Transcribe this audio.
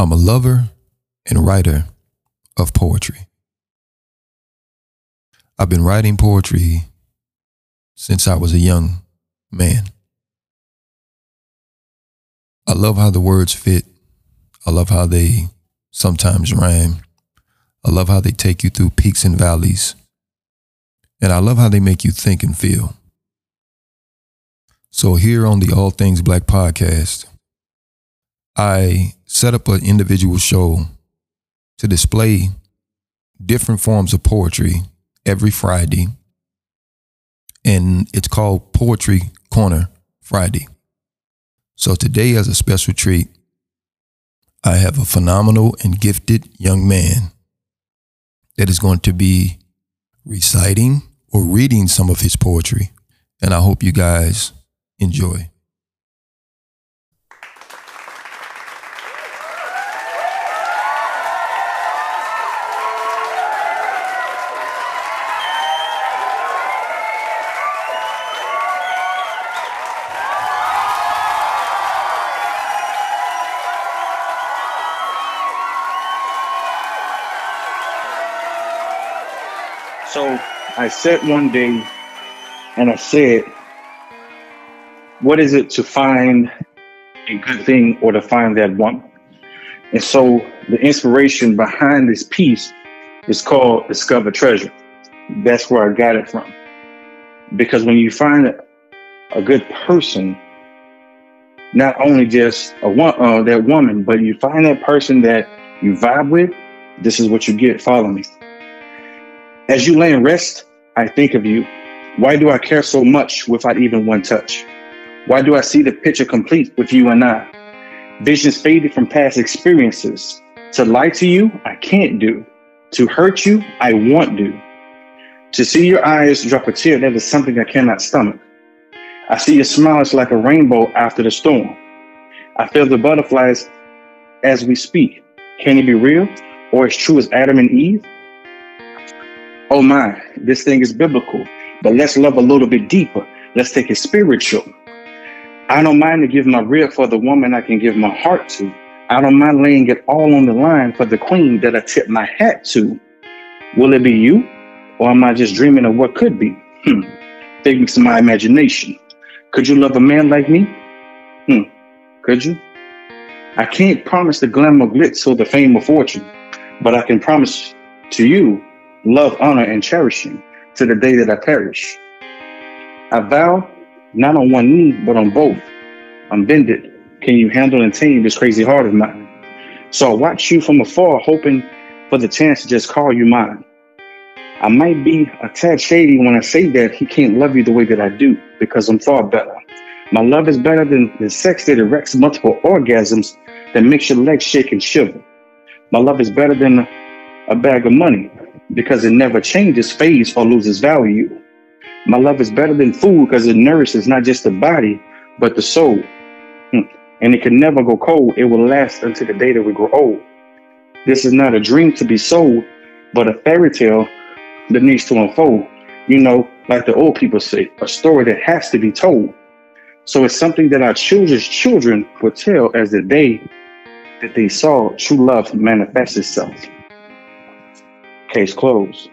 I'm a lover and writer of poetry. I've been writing poetry since I was a young man. I love how the words fit. I love how they sometimes rhyme. I love how they take you through peaks and valleys. And I love how they make you think and feel. So, here on the All Things Black podcast, I set up an individual show to display different forms of poetry every Friday. And it's called Poetry Corner Friday. So today, as a special treat, I have a phenomenal and gifted young man that is going to be reciting or reading some of his poetry. And I hope you guys enjoy. So I sat one day and I said, What is it to find a good thing or to find that one? And so the inspiration behind this piece is called Discover Treasure. That's where I got it from. Because when you find a good person, not only just a one, uh, that woman, but you find that person that you vibe with, this is what you get. Follow me. As you lay in rest, I think of you. Why do I care so much without even one touch? Why do I see the picture complete with you and I? Visions faded from past experiences. To lie to you, I can't do. To hurt you, I won't do. To see your eyes drop a tear, that is something I cannot stomach. I see your smile is like a rainbow after the storm. I feel the butterflies as we speak. Can it be real or as true as Adam and Eve? Oh my, this thing is biblical, but let's love a little bit deeper. Let's take it spiritual. I don't mind to give my rib for the woman I can give my heart to. I don't mind laying it all on the line for the queen that I tip my hat to. Will it be you? Or am I just dreaming of what could be? Hmm. Things of my imagination. Could you love a man like me? Hmm. Could you? I can't promise the glamour, glitz, or the fame or fortune, but I can promise to you love, honor, and cherishing to the day that I perish. I vow, not on one knee, but on both. I'm bended. Can you handle and tame this crazy heart of mine? So I watch you from afar, hoping for the chance to just call you mine. I might be a tad shady when I say that he can't love you the way that I do, because I'm far better. My love is better than the sex that erects multiple orgasms that makes your legs shake and shiver. My love is better than a bag of money because it never changes, fades, or loses value. My love is better than food because it nourishes not just the body, but the soul. Hmm. And it can never go cold. It will last until the day that we grow old. This is not a dream to be sold, but a fairy tale that needs to unfold. You know, like the old people say, a story that has to be told. So it's something that our children's children will tell as the day that they saw true love manifest itself. Case closed.